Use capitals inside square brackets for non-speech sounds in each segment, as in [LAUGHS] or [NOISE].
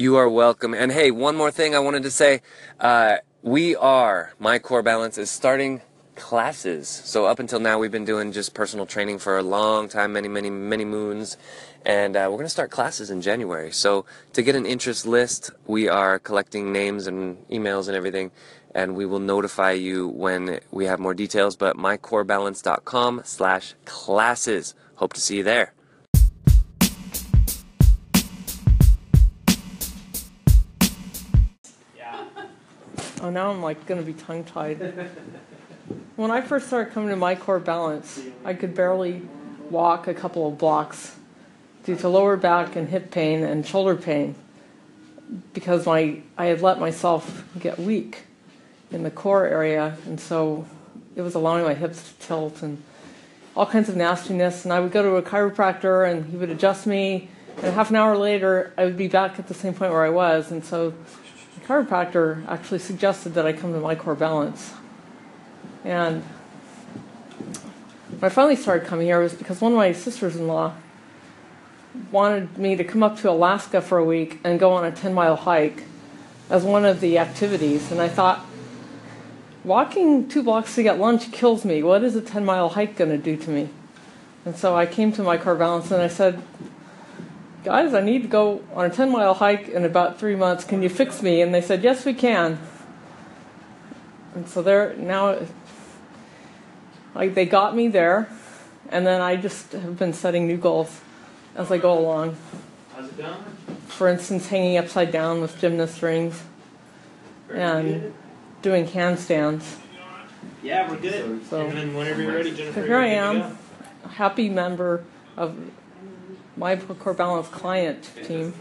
You are welcome. And hey, one more thing I wanted to say. Uh, we are, My Core Balance is starting classes. So up until now, we've been doing just personal training for a long time, many, many, many moons. And uh, we're going to start classes in January. So to get an interest list, we are collecting names and emails and everything. And we will notify you when we have more details. But mycorebalance.com slash classes. Hope to see you there. Oh, now I'm like going to be tongue tied. when I first started coming to my core balance, I could barely walk a couple of blocks due to lower back and hip pain and shoulder pain because my I had let myself get weak in the core area, and so it was allowing my hips to tilt and all kinds of nastiness. And I would go to a chiropractor, and he would adjust me, and half an hour later, I would be back at the same point where I was. And so chiropractor actually suggested that I come to my core balance. And when I finally started coming here was because one of my sisters in law wanted me to come up to Alaska for a week and go on a 10 mile hike as one of the activities. And I thought, walking two blocks to get lunch kills me. What is a 10 mile hike going to do to me? And so I came to my core balance and I said, guys, I need to go on a 10 mile hike in about three months. Can you fix me? And they said, yes, we can. And so they're now, like, they got me there. And then I just have been setting new goals as I go along. How's it going? For instance, hanging upside down with gymnast rings Very and good. doing handstands. Yeah, we're good. So- and then whenever you're ready, Jennifer. So here I you're good am, happy member of my core balance client team.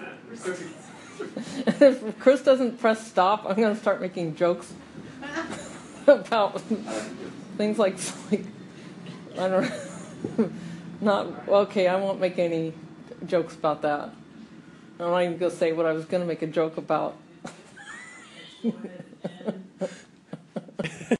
if Chris doesn't press stop, I'm going to start making jokes [LAUGHS] about things like, like I don't know, [LAUGHS] not okay. I won't make any jokes about that. I'm not even going to say what I was going to make a joke about. [LAUGHS]